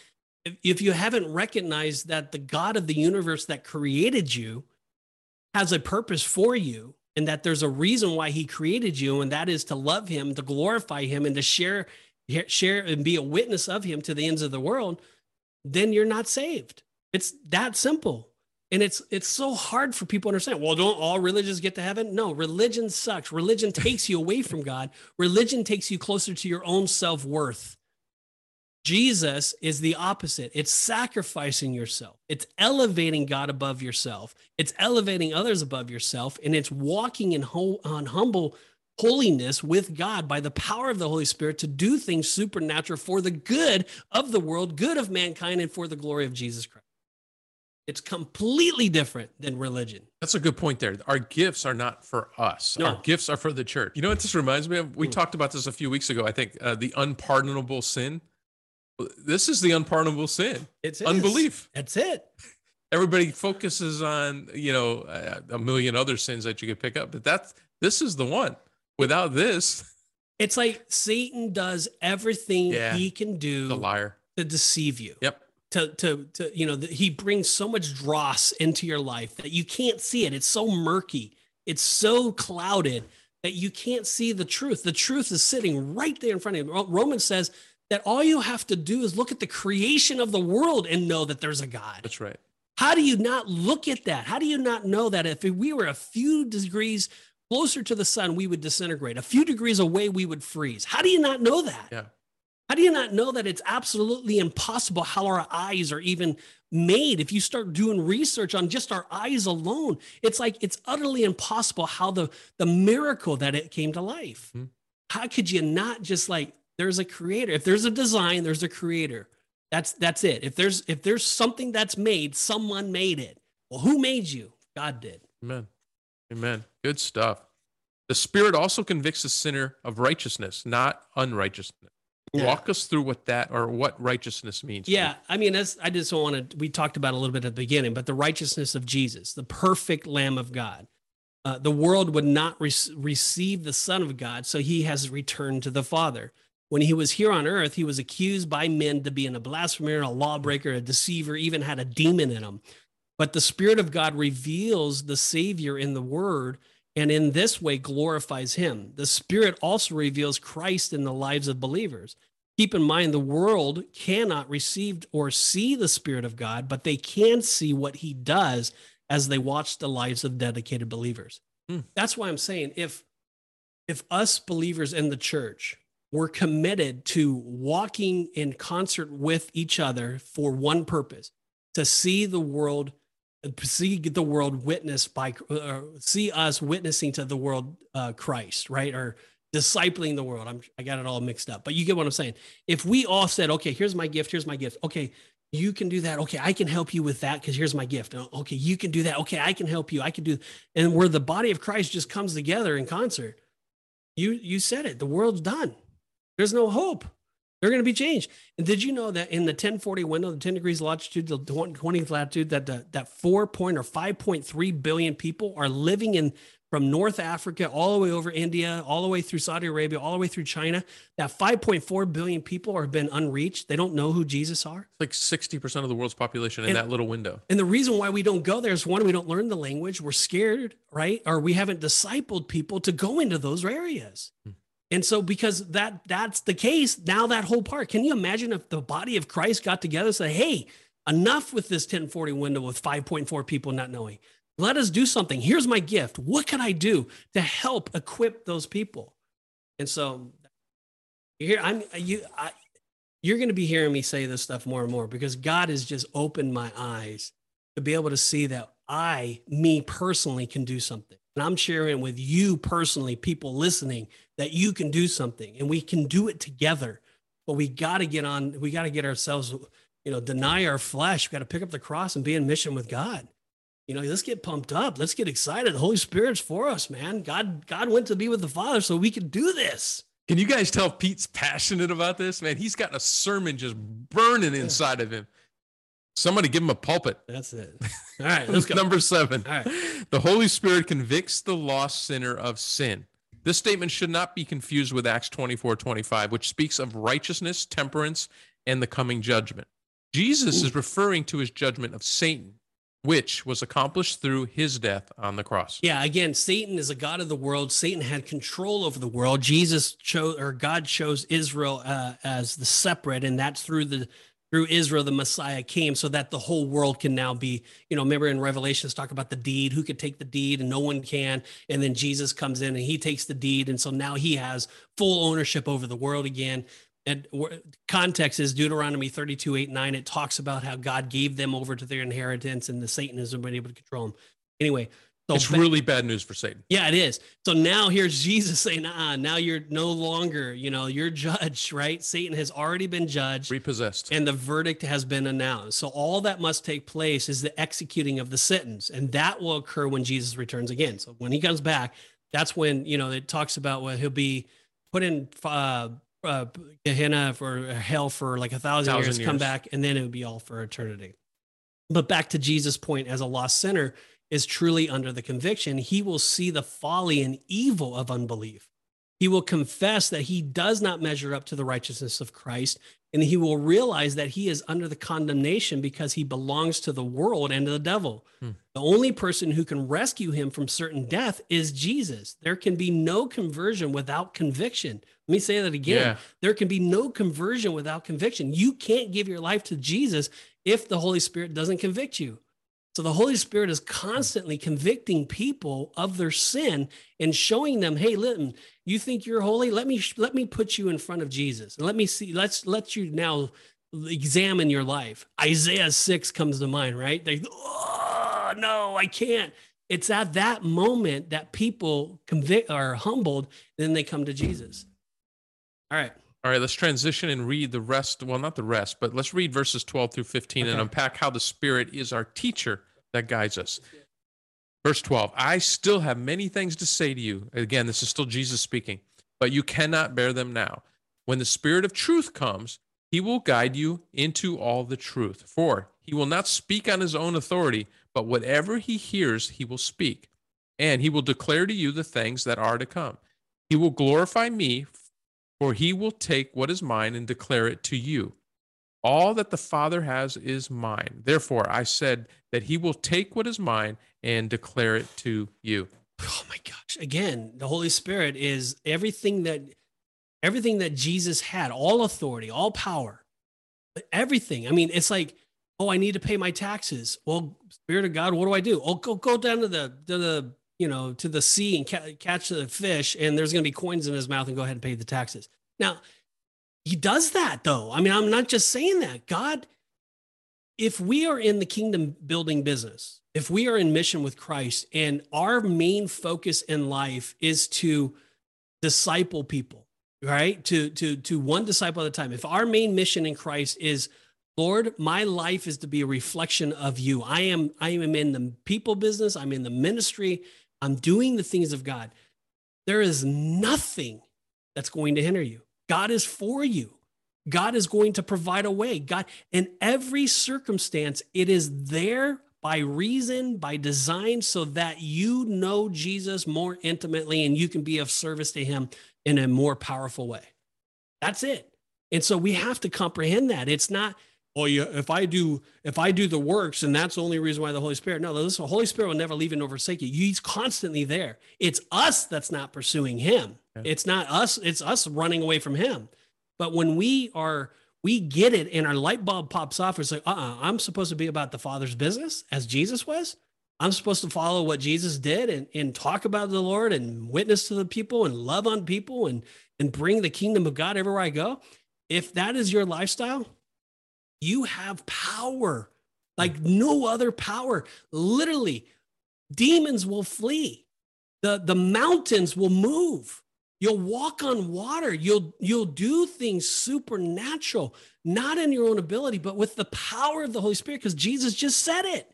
if you haven't recognized that the God of the universe that created you has a purpose for you and that there's a reason why he created you and that is to love him to glorify him and to share share and be a witness of him to the ends of the world then you're not saved. It's that simple. And it's it's so hard for people to understand. Well don't all religions get to heaven? No religion sucks. Religion takes you away from god. Religion takes you closer to your own self-worth Jesus is the opposite. It's sacrificing yourself. It's elevating God above yourself. It's elevating others above yourself. And it's walking in on humble holiness with God by the power of the Holy Spirit to do things supernatural for the good of the world, good of mankind, and for the glory of Jesus Christ. It's completely different than religion. That's a good point there. Our gifts are not for us. No. Our gifts are for the church. You know what this reminds me of? We mm. talked about this a few weeks ago. I think uh, the unpardonable sin. This is the unpardonable sin. It's unbelief. That's it. Everybody focuses on you know a million other sins that you could pick up, but that's this is the one. Without this, it's like Satan does everything yeah, he can do. The liar to deceive you. Yep. To to to you know the, he brings so much dross into your life that you can't see it. It's so murky. It's so clouded that you can't see the truth. The truth is sitting right there in front of you. Romans says that all you have to do is look at the creation of the world and know that there's a God. That's right. How do you not look at that? How do you not know that if we were a few degrees closer to the sun, we would disintegrate? A few degrees away, we would freeze. How do you not know that? Yeah. How do you not know that it's absolutely impossible how our eyes are even made? If you start doing research on just our eyes alone, it's like it's utterly impossible how the the miracle that it came to life. Mm-hmm. How could you not just like there's a creator. If there's a design, there's a creator. That's that's it. If there's if there's something that's made, someone made it. Well, who made you? God did. Amen. Amen. Good stuff. The Spirit also convicts the sinner of righteousness, not unrighteousness. Yeah. Walk us through what that or what righteousness means. Yeah, I mean, that's I just want to. We talked about a little bit at the beginning, but the righteousness of Jesus, the perfect Lamb of God, uh, the world would not re- receive the Son of God, so He has returned to the Father. When He was here on earth, He was accused by men to being a blasphemer, a lawbreaker, a deceiver, even had a demon in him. But the Spirit of God reveals the Savior in the Word, and in this way glorifies Him. The Spirit also reveals Christ in the lives of believers. Keep in mind, the world cannot receive or see the Spirit of God, but they can see what He does as they watch the lives of dedicated believers. Hmm. That's why I'm saying if if us believers in the church were committed to walking in concert with each other for one purpose, to see the world see the world witnessed by uh, see us witnessing to the world uh, Christ, right? Or discipling the world. I'm I got it all mixed up, but you get what I'm saying. If we all said, "Okay, here's my gift, here's my gift." Okay, you can do that. Okay, I can help you with that because here's my gift. Uh, Okay, you can do that. Okay, I can help you. I can do, and where the body of Christ just comes together in concert. You you said it. The world's done. There's no hope. They're going to be changed. And did you know that in the 1040 window, the 10 degrees latitude, the 20th latitude, that the, that 4 point or 5.3 billion people are living in from North Africa all the way over India, all the way through Saudi Arabia, all the way through China. That 5.4 billion people have been unreached. They don't know who Jesus are. It's like 60% of the world's population in And- that little window. And the reason why we don't go there is one, we don't learn the language. We're scared, right? Or we haven't discipled people to go into those areas. Hmm. And so because that that's the case, now that whole part, can you imagine if the body of Christ got together and say, hey, enough with this 1040 window with 5.4 people not knowing. Let us do something. Here's my gift. What can I do to help equip those people? And so here I'm you I, you're going to be hearing me say this stuff more and more because God has just opened my eyes to be able to see that I, me personally, can do something. And I'm sharing with you personally, people listening, that you can do something and we can do it together. But we got to get on, we got to get ourselves, you know, deny our flesh. We got to pick up the cross and be in mission with God. You know, let's get pumped up. Let's get excited. The Holy Spirit's for us, man. God, God went to be with the Father so we could do this. Can you guys tell Pete's passionate about this? Man, he's got a sermon just burning inside of him. Somebody give him a pulpit. That's it. All right, let's go. Number seven. All right. The Holy Spirit convicts the lost sinner of sin. This statement should not be confused with Acts 24 25, which speaks of righteousness, temperance, and the coming judgment. Jesus is referring to his judgment of Satan, which was accomplished through his death on the cross. Yeah, again, Satan is a god of the world. Satan had control over the world. Jesus chose, or God chose Israel uh, as the separate, and that's through the through Israel the Messiah came, so that the whole world can now be. You know, remember in Revelations talk about the deed, who could take the deed, and no one can. And then Jesus comes in and he takes the deed, and so now he has full ownership over the world again. And context is Deuteronomy 32, 8, 9. It talks about how God gave them over to their inheritance and the Satanism been able to control them. Anyway, so It's ba- really bad news for Satan. yeah, it is. So now here's Jesus saying, ah, now you're no longer, you know, you're judged, right? Satan has already been judged Repossessed. and the verdict has been announced. So all that must take place is the executing of the sentence. And that will occur when Jesus returns again. So when he comes back, that's when, you know, it talks about what he'll be put in uh, uh, Gehenna for hell for like a thousand, Thousand years, come back, and then it would be all for eternity. But back to Jesus' point as a lost sinner is truly under the conviction, he will see the folly and evil of unbelief. He will confess that he does not measure up to the righteousness of Christ, and he will realize that he is under the condemnation because he belongs to the world and to the devil. Hmm. The only person who can rescue him from certain death is Jesus. There can be no conversion without conviction. Let me say that again. Yeah. There can be no conversion without conviction. You can't give your life to Jesus if the Holy Spirit doesn't convict you. So the Holy Spirit is constantly convicting people of their sin and showing them, "Hey, listen, you think you're holy? Let me let me put you in front of Jesus. Let me see let's let you now examine your life." Isaiah 6 comes to mind, right? They oh, no, I can't. It's at that moment that people convict are humbled, then they come to Jesus. All right. All right, let's transition and read the rest. Well, not the rest, but let's read verses 12 through 15 and unpack how the Spirit is our teacher that guides us. Verse 12 I still have many things to say to you. Again, this is still Jesus speaking, but you cannot bear them now. When the Spirit of truth comes, he will guide you into all the truth. For he will not speak on his own authority, but whatever he hears, he will speak. And he will declare to you the things that are to come. He will glorify me, for he will take what is mine and declare it to you. All that the Father has is mine. Therefore, I said that he will take what is mine and declare it to you. Oh my gosh. Again, the Holy Spirit is everything that everything that Jesus had, all authority, all power. Everything. I mean, it's like, oh, I need to pay my taxes. Well, Spirit of God, what do I do? Oh, go go down to the to the, you know, to the sea and ca- catch the fish and there's going to be coins in his mouth and go ahead and pay the taxes. Now, he does that though. I mean, I'm not just saying that. God if we are in the kingdom building business, if we are in mission with Christ and our main focus in life is to disciple people, right? To to to one disciple at a time. If our main mission in Christ is Lord, my life is to be a reflection of you. I am I am in the people business, I'm in the ministry, I'm doing the things of God. There is nothing that's going to hinder you. God is for you. God is going to provide a way. God, in every circumstance, it is there by reason, by design, so that you know Jesus more intimately and you can be of service to him in a more powerful way. That's it. And so we have to comprehend that. It's not, oh, yeah, if I do, if I do the works, and that's the only reason why the Holy Spirit. No, listen, the Holy Spirit will never leave you nor forsake you. He's constantly there. It's us that's not pursuing him. Yeah. It's not us, it's us running away from him. But when we are, we get it and our light bulb pops off. It's like, uh uh-uh, I'm supposed to be about the Father's business as Jesus was. I'm supposed to follow what Jesus did and, and talk about the Lord and witness to the people and love on people and, and bring the kingdom of God everywhere I go. If that is your lifestyle, you have power like no other power. Literally, demons will flee. The, the mountains will move. You'll walk on water. You'll you'll do things supernatural, not in your own ability, but with the power of the Holy Spirit, because Jesus just said it.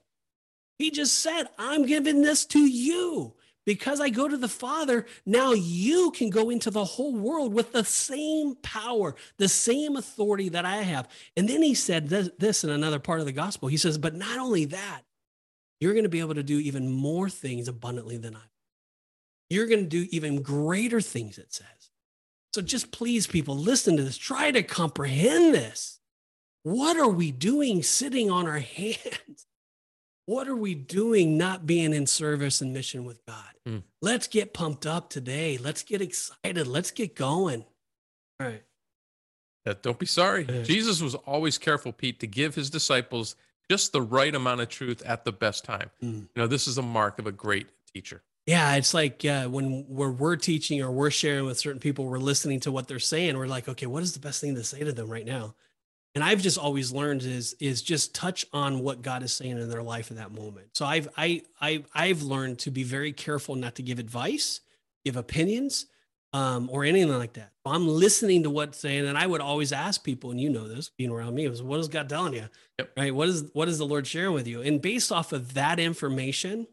He just said, I'm giving this to you. Because I go to the Father, now you can go into the whole world with the same power, the same authority that I have. And then he said this, this in another part of the gospel. He says, But not only that, you're going to be able to do even more things abundantly than I. You're going to do even greater things, it says. So just please, people, listen to this. Try to comprehend this. What are we doing sitting on our hands? What are we doing not being in service and mission with God? Hmm. Let's get pumped up today. Let's get excited. Let's get going. All right. Yeah, don't be sorry. Yeah. Jesus was always careful, Pete, to give his disciples just the right amount of truth at the best time. Mm. You know, this is a mark of a great teacher. Yeah, it's like uh, when we're, we're teaching or we're sharing with certain people, we're listening to what they're saying. We're like, okay, what is the best thing to say to them right now? And I've just always learned is is just touch on what God is saying in their life in that moment. So I've I I I've learned to be very careful not to give advice, give opinions, um, or anything like that. I'm listening to what's saying, and I would always ask people, and you know this, being around me, was what is God telling you? Yep. Right? What is what is the Lord sharing with you? And based off of that information,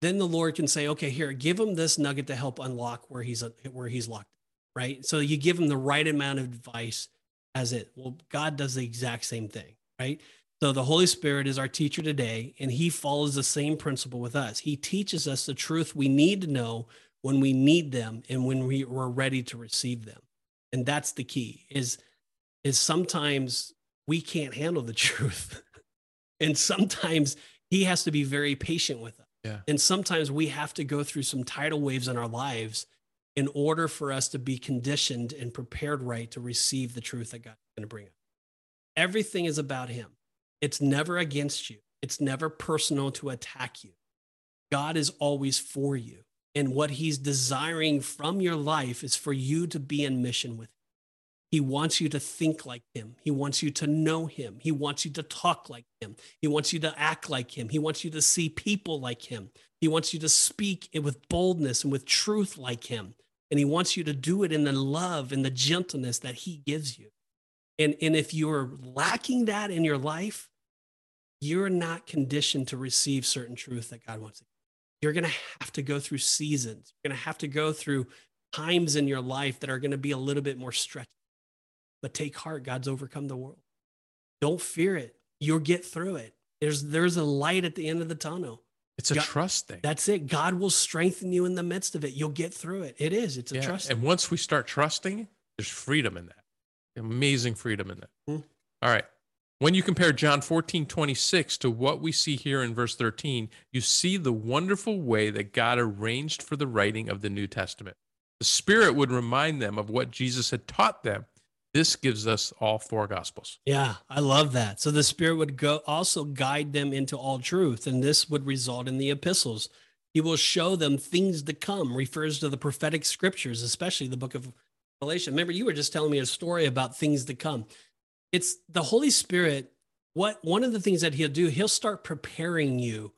then the Lord can say, okay, here, give him this nugget to help unlock where he's where he's locked. Right. So you give him the right amount of advice as it. Well, God does the exact same thing, right? So the Holy Spirit is our teacher today, and he follows the same principle with us. He teaches us the truth we need to know when we need them and when we, we're ready to receive them. And that's the key is, is sometimes we can't handle the truth. and sometimes he has to be very patient with us. Yeah. And sometimes we have to go through some tidal waves in our lives in order for us to be conditioned and prepared right to receive the truth that God's going to bring us. Everything is about Him. It's never against you, it's never personal to attack you. God is always for you. And what He's desiring from your life is for you to be in mission with Him. He wants you to think like Him. He wants you to know Him. He wants you to talk like Him. He wants you to act like Him. He wants you to see people like Him. He wants you to speak with boldness and with truth like Him. And he wants you to do it in the love and the gentleness that he gives you. And, and if you're lacking that in your life, you're not conditioned to receive certain truth that God wants. To. You're going to have to go through seasons. You're going to have to go through times in your life that are going to be a little bit more stretched. But take heart, God's overcome the world. Don't fear it. You'll get through it. There's there's a light at the end of the tunnel. It's a God- trust thing. That's it. God will strengthen you in the midst of it. You'll get through it. It is. It's a Yeah, trust. And once we start trusting, there's freedom in that. Amazing freedom in that. Hmm. All right. When you compare John 14, 26 to what we see here in verse 13, you see the wonderful way that God arranged for the writing of the New Testament. The Spirit would remind them of what Jesus had taught them. This gives us all four Gospels. Yeah, I love that. So the Spirit would go also guide them into all truth, and this would result in the epistles. He will show them things to come, refers to the prophetic scriptures, especially the book of Revelation. Remember, you were just telling me a story about things to come. It's the Holy Spirit. What one of the things that he'll do, he'll start preparing you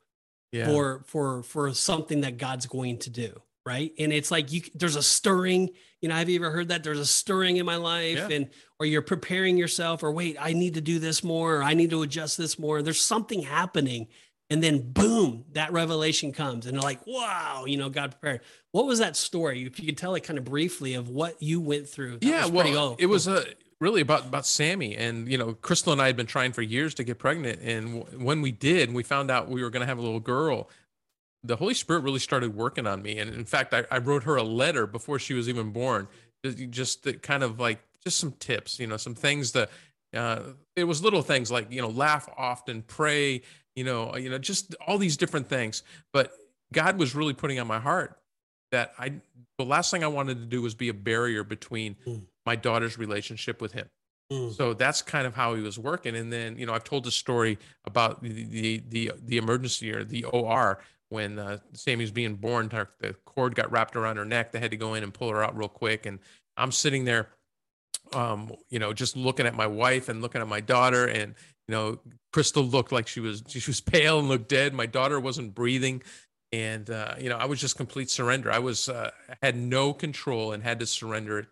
Yeah. for for for something that God's going to do, right? And it's like you there's a stirring, you know, have you ever heard that there's a stirring in my life Yeah. and or you're preparing yourself or wait, I need to do this more, or I need to adjust this more. There's something happening and then boom, that revelation comes and you're like, "Wow, you know, God prepared." What was that story? If you could tell it kind of briefly of what you went through. Yeah, well, it was uh, really about about Sammy, and you know, Crystal and I had been trying for years to get pregnant, and w- when we did, we found out we were going to have a little girl. The Holy Spirit really started working on me, and in fact, I, I wrote her a letter before she was even born, just- kind of like just some tips, you know, some things that uh, it was little things like you know, laugh often, pray, you know, you know, just all these different things. But God was really putting on my heart that I the last thing I wanted to do was be a barrier between Mm. my daughter's relationship with him. Mm. So that's kind of how he was working. And then, you know, I've told the story about the the the, the emergency or the OR when uh, Sammy was being born. her- The cord got wrapped around her neck. They had to go in and pull her out real quick. And I'm sitting there, um, you know, just looking at my wife and looking at my daughter. And you know, Crystal looked like she was she was pale and looked dead. My daughter wasn't breathing. And uh, you know, I was just complete surrender. I was uh, had no control and had to surrender.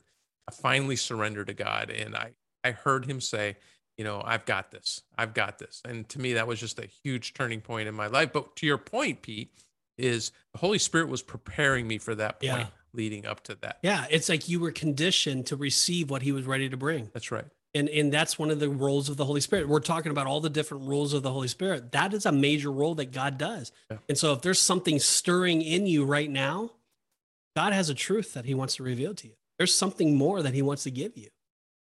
I finally surrendered to God, and I I heard Him say, you know, I've got this. I've got this. And to me, that was just a huge turning point in my life. But to your point, Pete, is the Holy Spirit was preparing me for that point Yeah. leading up to that. yeah, it's like you were conditioned to receive what he was ready to bring. That's right. and and that's one of the roles of the holy spirit we're talking about all the different roles of the holy spirit that is a major role that god does Yeah. and so if there's something stirring in you right now god has a truth that he wants to reveal to you there's something more that he wants to give you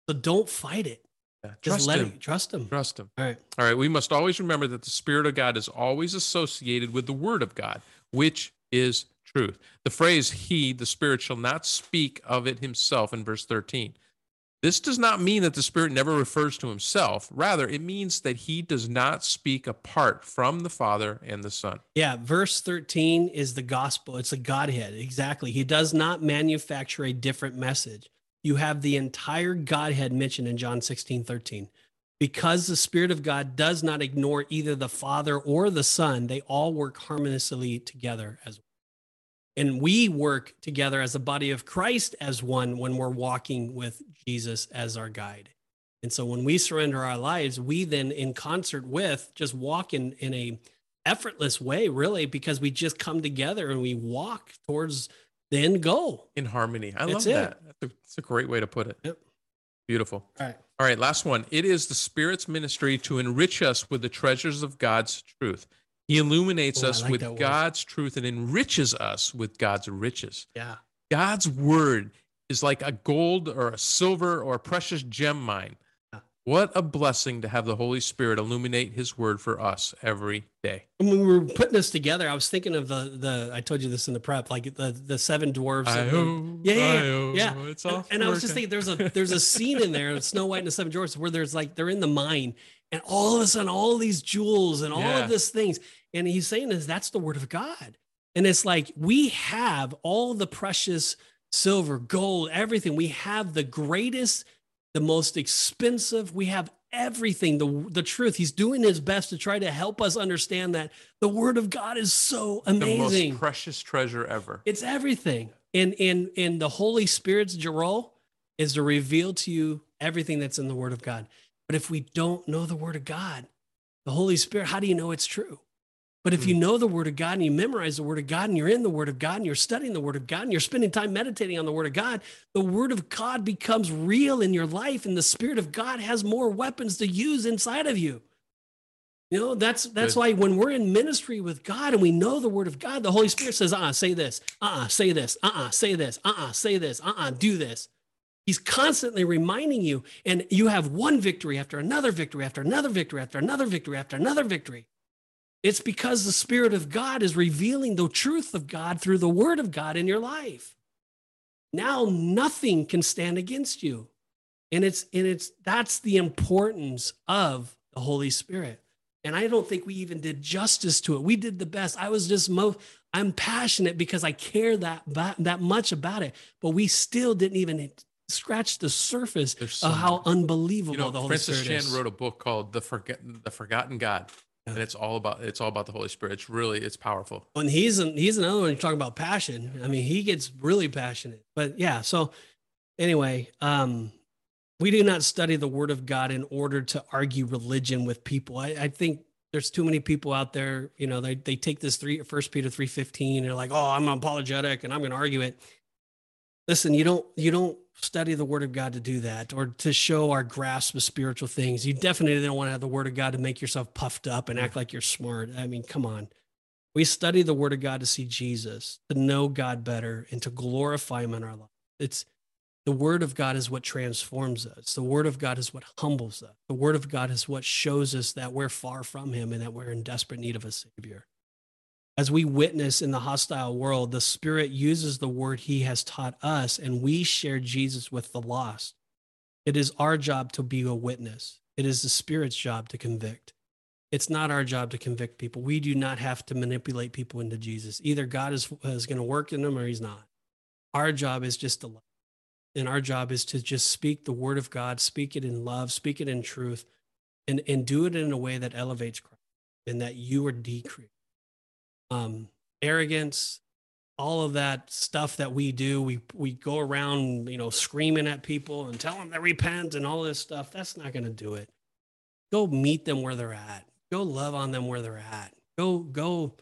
so don't fight it Yeah. just Trust let Him. it trust him Trust Him. all right All right. We must always remember that the Spirit of God is always associated with the Word of God, which is truth. The phrase, He, the Spirit, shall not speak of it Himself in verse 13. This does not mean that the Spirit never refers to Himself. Rather, it means that He does not speak apart from the Father and the Son. yeah verse 13 is the gospel it's a godhead exactly he does not manufacture a different message you have the entire godhead mentioned in john 16 13 because the spirit of god does not ignore either the father or the son they all work harmoniously together as and we work together as a body of christ as one when we're walking with jesus as our guide. And so when we surrender our lives we then in concert with just walk in in a effortless way really because we just come together and we walk towards the end goal In harmony. I That's love it. that. That's a, that's a great way to put it. Yep. Beautiful. all right All right, last one. It is the Spirit's ministry to enrich us with the treasures of God's truth. He illuminates Oh, I us like with. God's truth and enriches us with God's riches. yeah God's word is like a gold or a silver or a precious gem mine. What a blessing to have the Holy Spirit illuminate his word for us every day. And when we were putting this together, I was thinking of the the I told you this in the prep, like the the seven dwarves. yeah, yeah, yeah. It's and, and I was just thinking, there's a there's a scene in there, Snow White and the Seven Dwarfs, where there's like they're in the mine, and all of a sudden, all these jewels and all Yeah. of these things, and he's saying is that's the word of God, and it's like we have all the precious silver, gold, everything. We have the greatest, the most expensive. We have everything. The the truth. He's doing his best to try to help us understand that the word of God is so amazing. the most precious treasure ever. It's everything. And and and the Holy Spirit's role is to reveal to you everything that's in the Word of God. But if we don't know the Word of God, the Holy Spirit, how do you know it's true? But if you hmm. know the Word of God and you memorize the Word of God and you're in the Word of God and you're studying the Word of God and you're spending time meditating on the Word of God, the Word of God becomes real in your life and the Spirit of God has more weapons to use inside of you. You know, that's that's Good. why when we're in ministry with God and we know the Word of God, the Holy Spirit says, uh uh-uh, say this, uh uh-uh, say this, uh uh-uh, say this, uh uh say this, uh uh do this. He's constantly reminding you, and you have one victory after another victory after another victory after another victory after another victory. It's because the Spirit of God is revealing the truth of God through the Word of God in your life. Now nothing can stand against you. And it's and it's that's the importance of the Holy Spirit. And I don't think we even did justice to it. We did the best. I was just most I'm passionate because I care that that much about it, but we still didn't even scratch the surface of how unbelievable you know, the Holy Francis Spirit Chan is. wrote a book called The Forget the Forgotten God and it's all about it's all about the Holy Spirit. It's really it's powerful. And he's an, he's another one. You talk about passion. I mean, he gets really passionate. But yeah. So anyway, um, we do not study the Word of God in order to argue religion with people. I, I think there's too many people out there. You know, they they take this three First Peter three fifteen. They're like, oh, I'm apologetic and I'm going to argue it. Listen, you don't you don't study the word of God to do that or to show our grasp of spiritual things. You definitely don't want to have the word of God to make yourself puffed up and act like you're smart. I mean, come on. We study the word of God to see Jesus, to know God better and to glorify him in our life. It's the word of God is what transforms us. The word of God is what humbles us. The word of God is what shows us that we're far from him and that we're in desperate need of a savior as we witness in the hostile world, the Spirit uses the word He has taught us, and we share Jesus with the lost. It is our job to be a witness, it is the Spirit's job to convict. It's not our job to convict people. We do not have to manipulate people into Jesus. Either God is, is going to work in them or He's not. Our job is just to love. And our job is to just speak the word of God, speak it in love, speak it in truth, and, and do it in a way that elevates Christ and that you are decreased um, arrogance, all of that stuff that we do. We we go around, you know, screaming at people and tell them to repent and all this stuff. That's not going to do it. Go meet them where they're at. Go love on them where they're at. Go go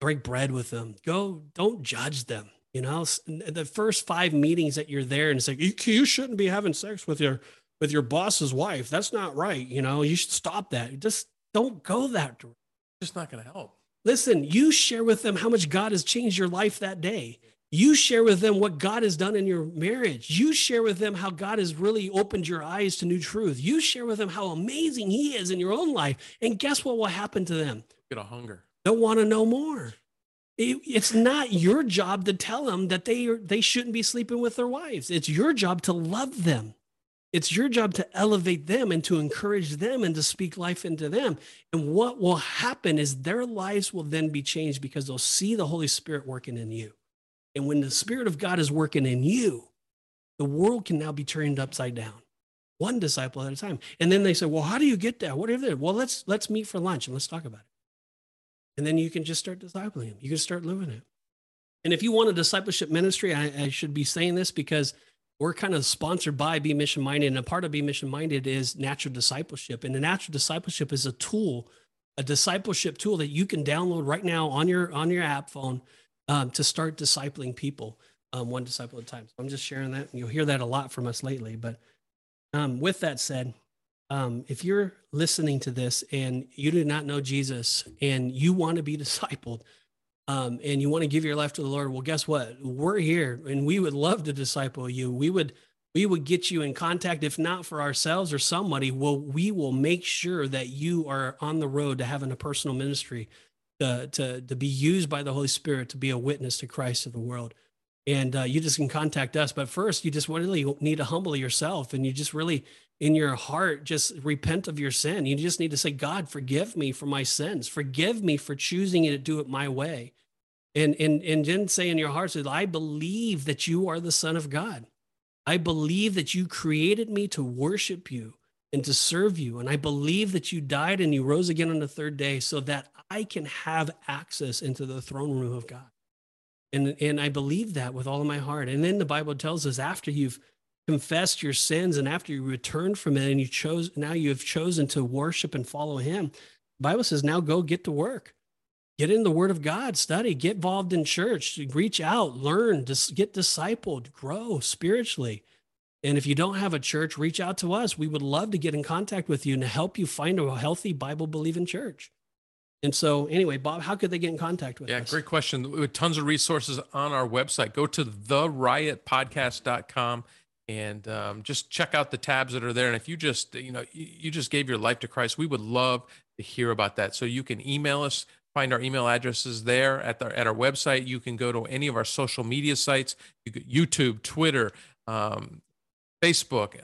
break bread with them. Go don't judge them. You know, the first five meetings that you're there and it's like you, you shouldn't be having sex with your with your boss's wife. That's not right. You know, you should stop that. Just don't go that direction. It's not going to help. Listen, you share with them how much God has changed your life that day. You share with them what God has done in your marriage. You share with them how God has really opened your eyes to new truth. You share with them how amazing He is in your own life. And guess what will happen to them? Get a hunger. They'll want to know more. It's not your job to tell them that they they shouldn't be sleeping with their wives. It's your job to love them. It's your job to elevate them and to encourage them and to speak life into them. And what will happen is their lives will then be changed because they'll see the Holy Spirit working in you. And when the Spirit of God is working in you, the world can now be turned upside down, one disciple at a time. And then they say, "Well, how do you get that? What is it?" Well, let's let's meet for lunch and let's talk about it. And then you can just start discipling them. You can start living it. And if you want a discipleship ministry, I, I should be saying this because we're kind of sponsored by Be Mission Minded, and a part of Be Mission Minded is natural discipleship. And the natural discipleship is a tool, a discipleship tool that you can download right now on your on your app phone um, to start discipling people, um, one disciple at a time. So I'm just sharing that. And you'll hear that a lot from us lately. But um, with that said, um, if you're listening to this and you do not know Jesus and you want to be discipled, um, and you want to give your life to the Lord, well, guess what? We're here, and we would love to disciple you. We would we would get you in contact, if not for ourselves or somebody. Well, we will make sure that you are on the road to having a personal ministry, to to to be used by the Holy Spirit to be a witness to Christ to the world. And uh, you just can contact us. But first, you just really need to humble yourself, and you just really in your heart just repent of your sin. You just need to say, God, forgive me for my sins. Forgive me for choosing to do it my way and and and then say in your heart, I believe that you are the Son of God. I believe that you created me to worship you and to serve you. And I believe that you died and you rose again on the third day so that I can have access into the throne room of God. And, and I believe that with all of my heart. And then the Bible tells us after you've confessed your sins and after you returned from it and you chose, now you have chosen to worship and follow him. Bible says, now go get to work. Get in the word of God, study, get involved in church, reach out, learn, just get discipled, grow spiritually. And if you don't have a church, reach out to us. We would love to get in contact with you and help you find a healthy Bible believing church. And so, anyway, Bob, how could they get in contact with yeah, us? Yeah, great question. With tons of resources on our website. Go to theriotpodcast.com and um, just check out the tabs that are there. And if you just, you know, you just gave your life to Christ, we would love to hear about that. So you can email us. Find our email addresses there at, the, at our website. You can go to any of our social media sites, YouTube, Twitter, um, Facebook,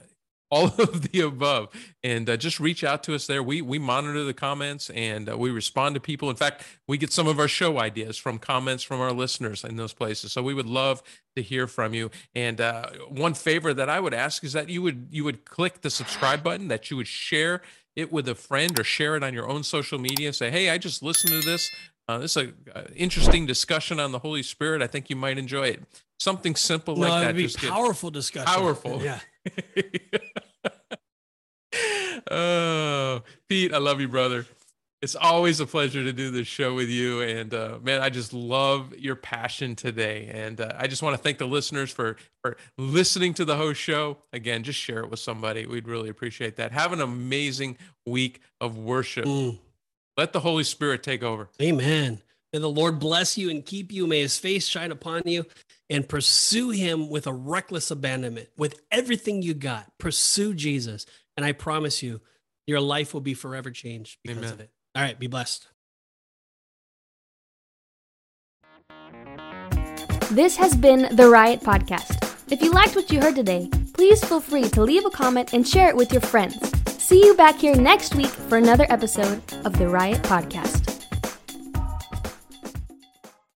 all of the above. And uh, just reach out to us there. We we monitor the comments and uh, we respond to people. In fact we get some of our show ideas from comments from our listeners in those places. So we would love to hear from you. And uh, one favor that i would ask is that you would you would click the subscribe button that you would share it with a friend or share it on your own social media say hey i just listened to this uh, this is an interesting discussion on the Holy Spirit. I think you might enjoy it. Something simple no, like that. Be just powerful discussion. Powerful. Yeah. oh, Pete, I love you, brother. It's always a pleasure to do this show with you. And uh, man, I just love your passion today. And uh, I just want to thank the listeners for, for listening to the host show. Again, just share it with somebody. We'd really appreciate that. Have an amazing week of worship. Mm. Let the Holy Spirit take over. Amen. May the Lord bless you and keep you. May his face shine upon you and pursue him with a reckless abandonment, with everything you got. Pursue Jesus. And I promise you, your life will be forever changed because Amen. of it. All right, be blessed. This has been the Riot Podcast. If you liked what you heard today, please feel free to leave a comment and share it with your friends. See you back here next week for another episode of the Riot Podcast.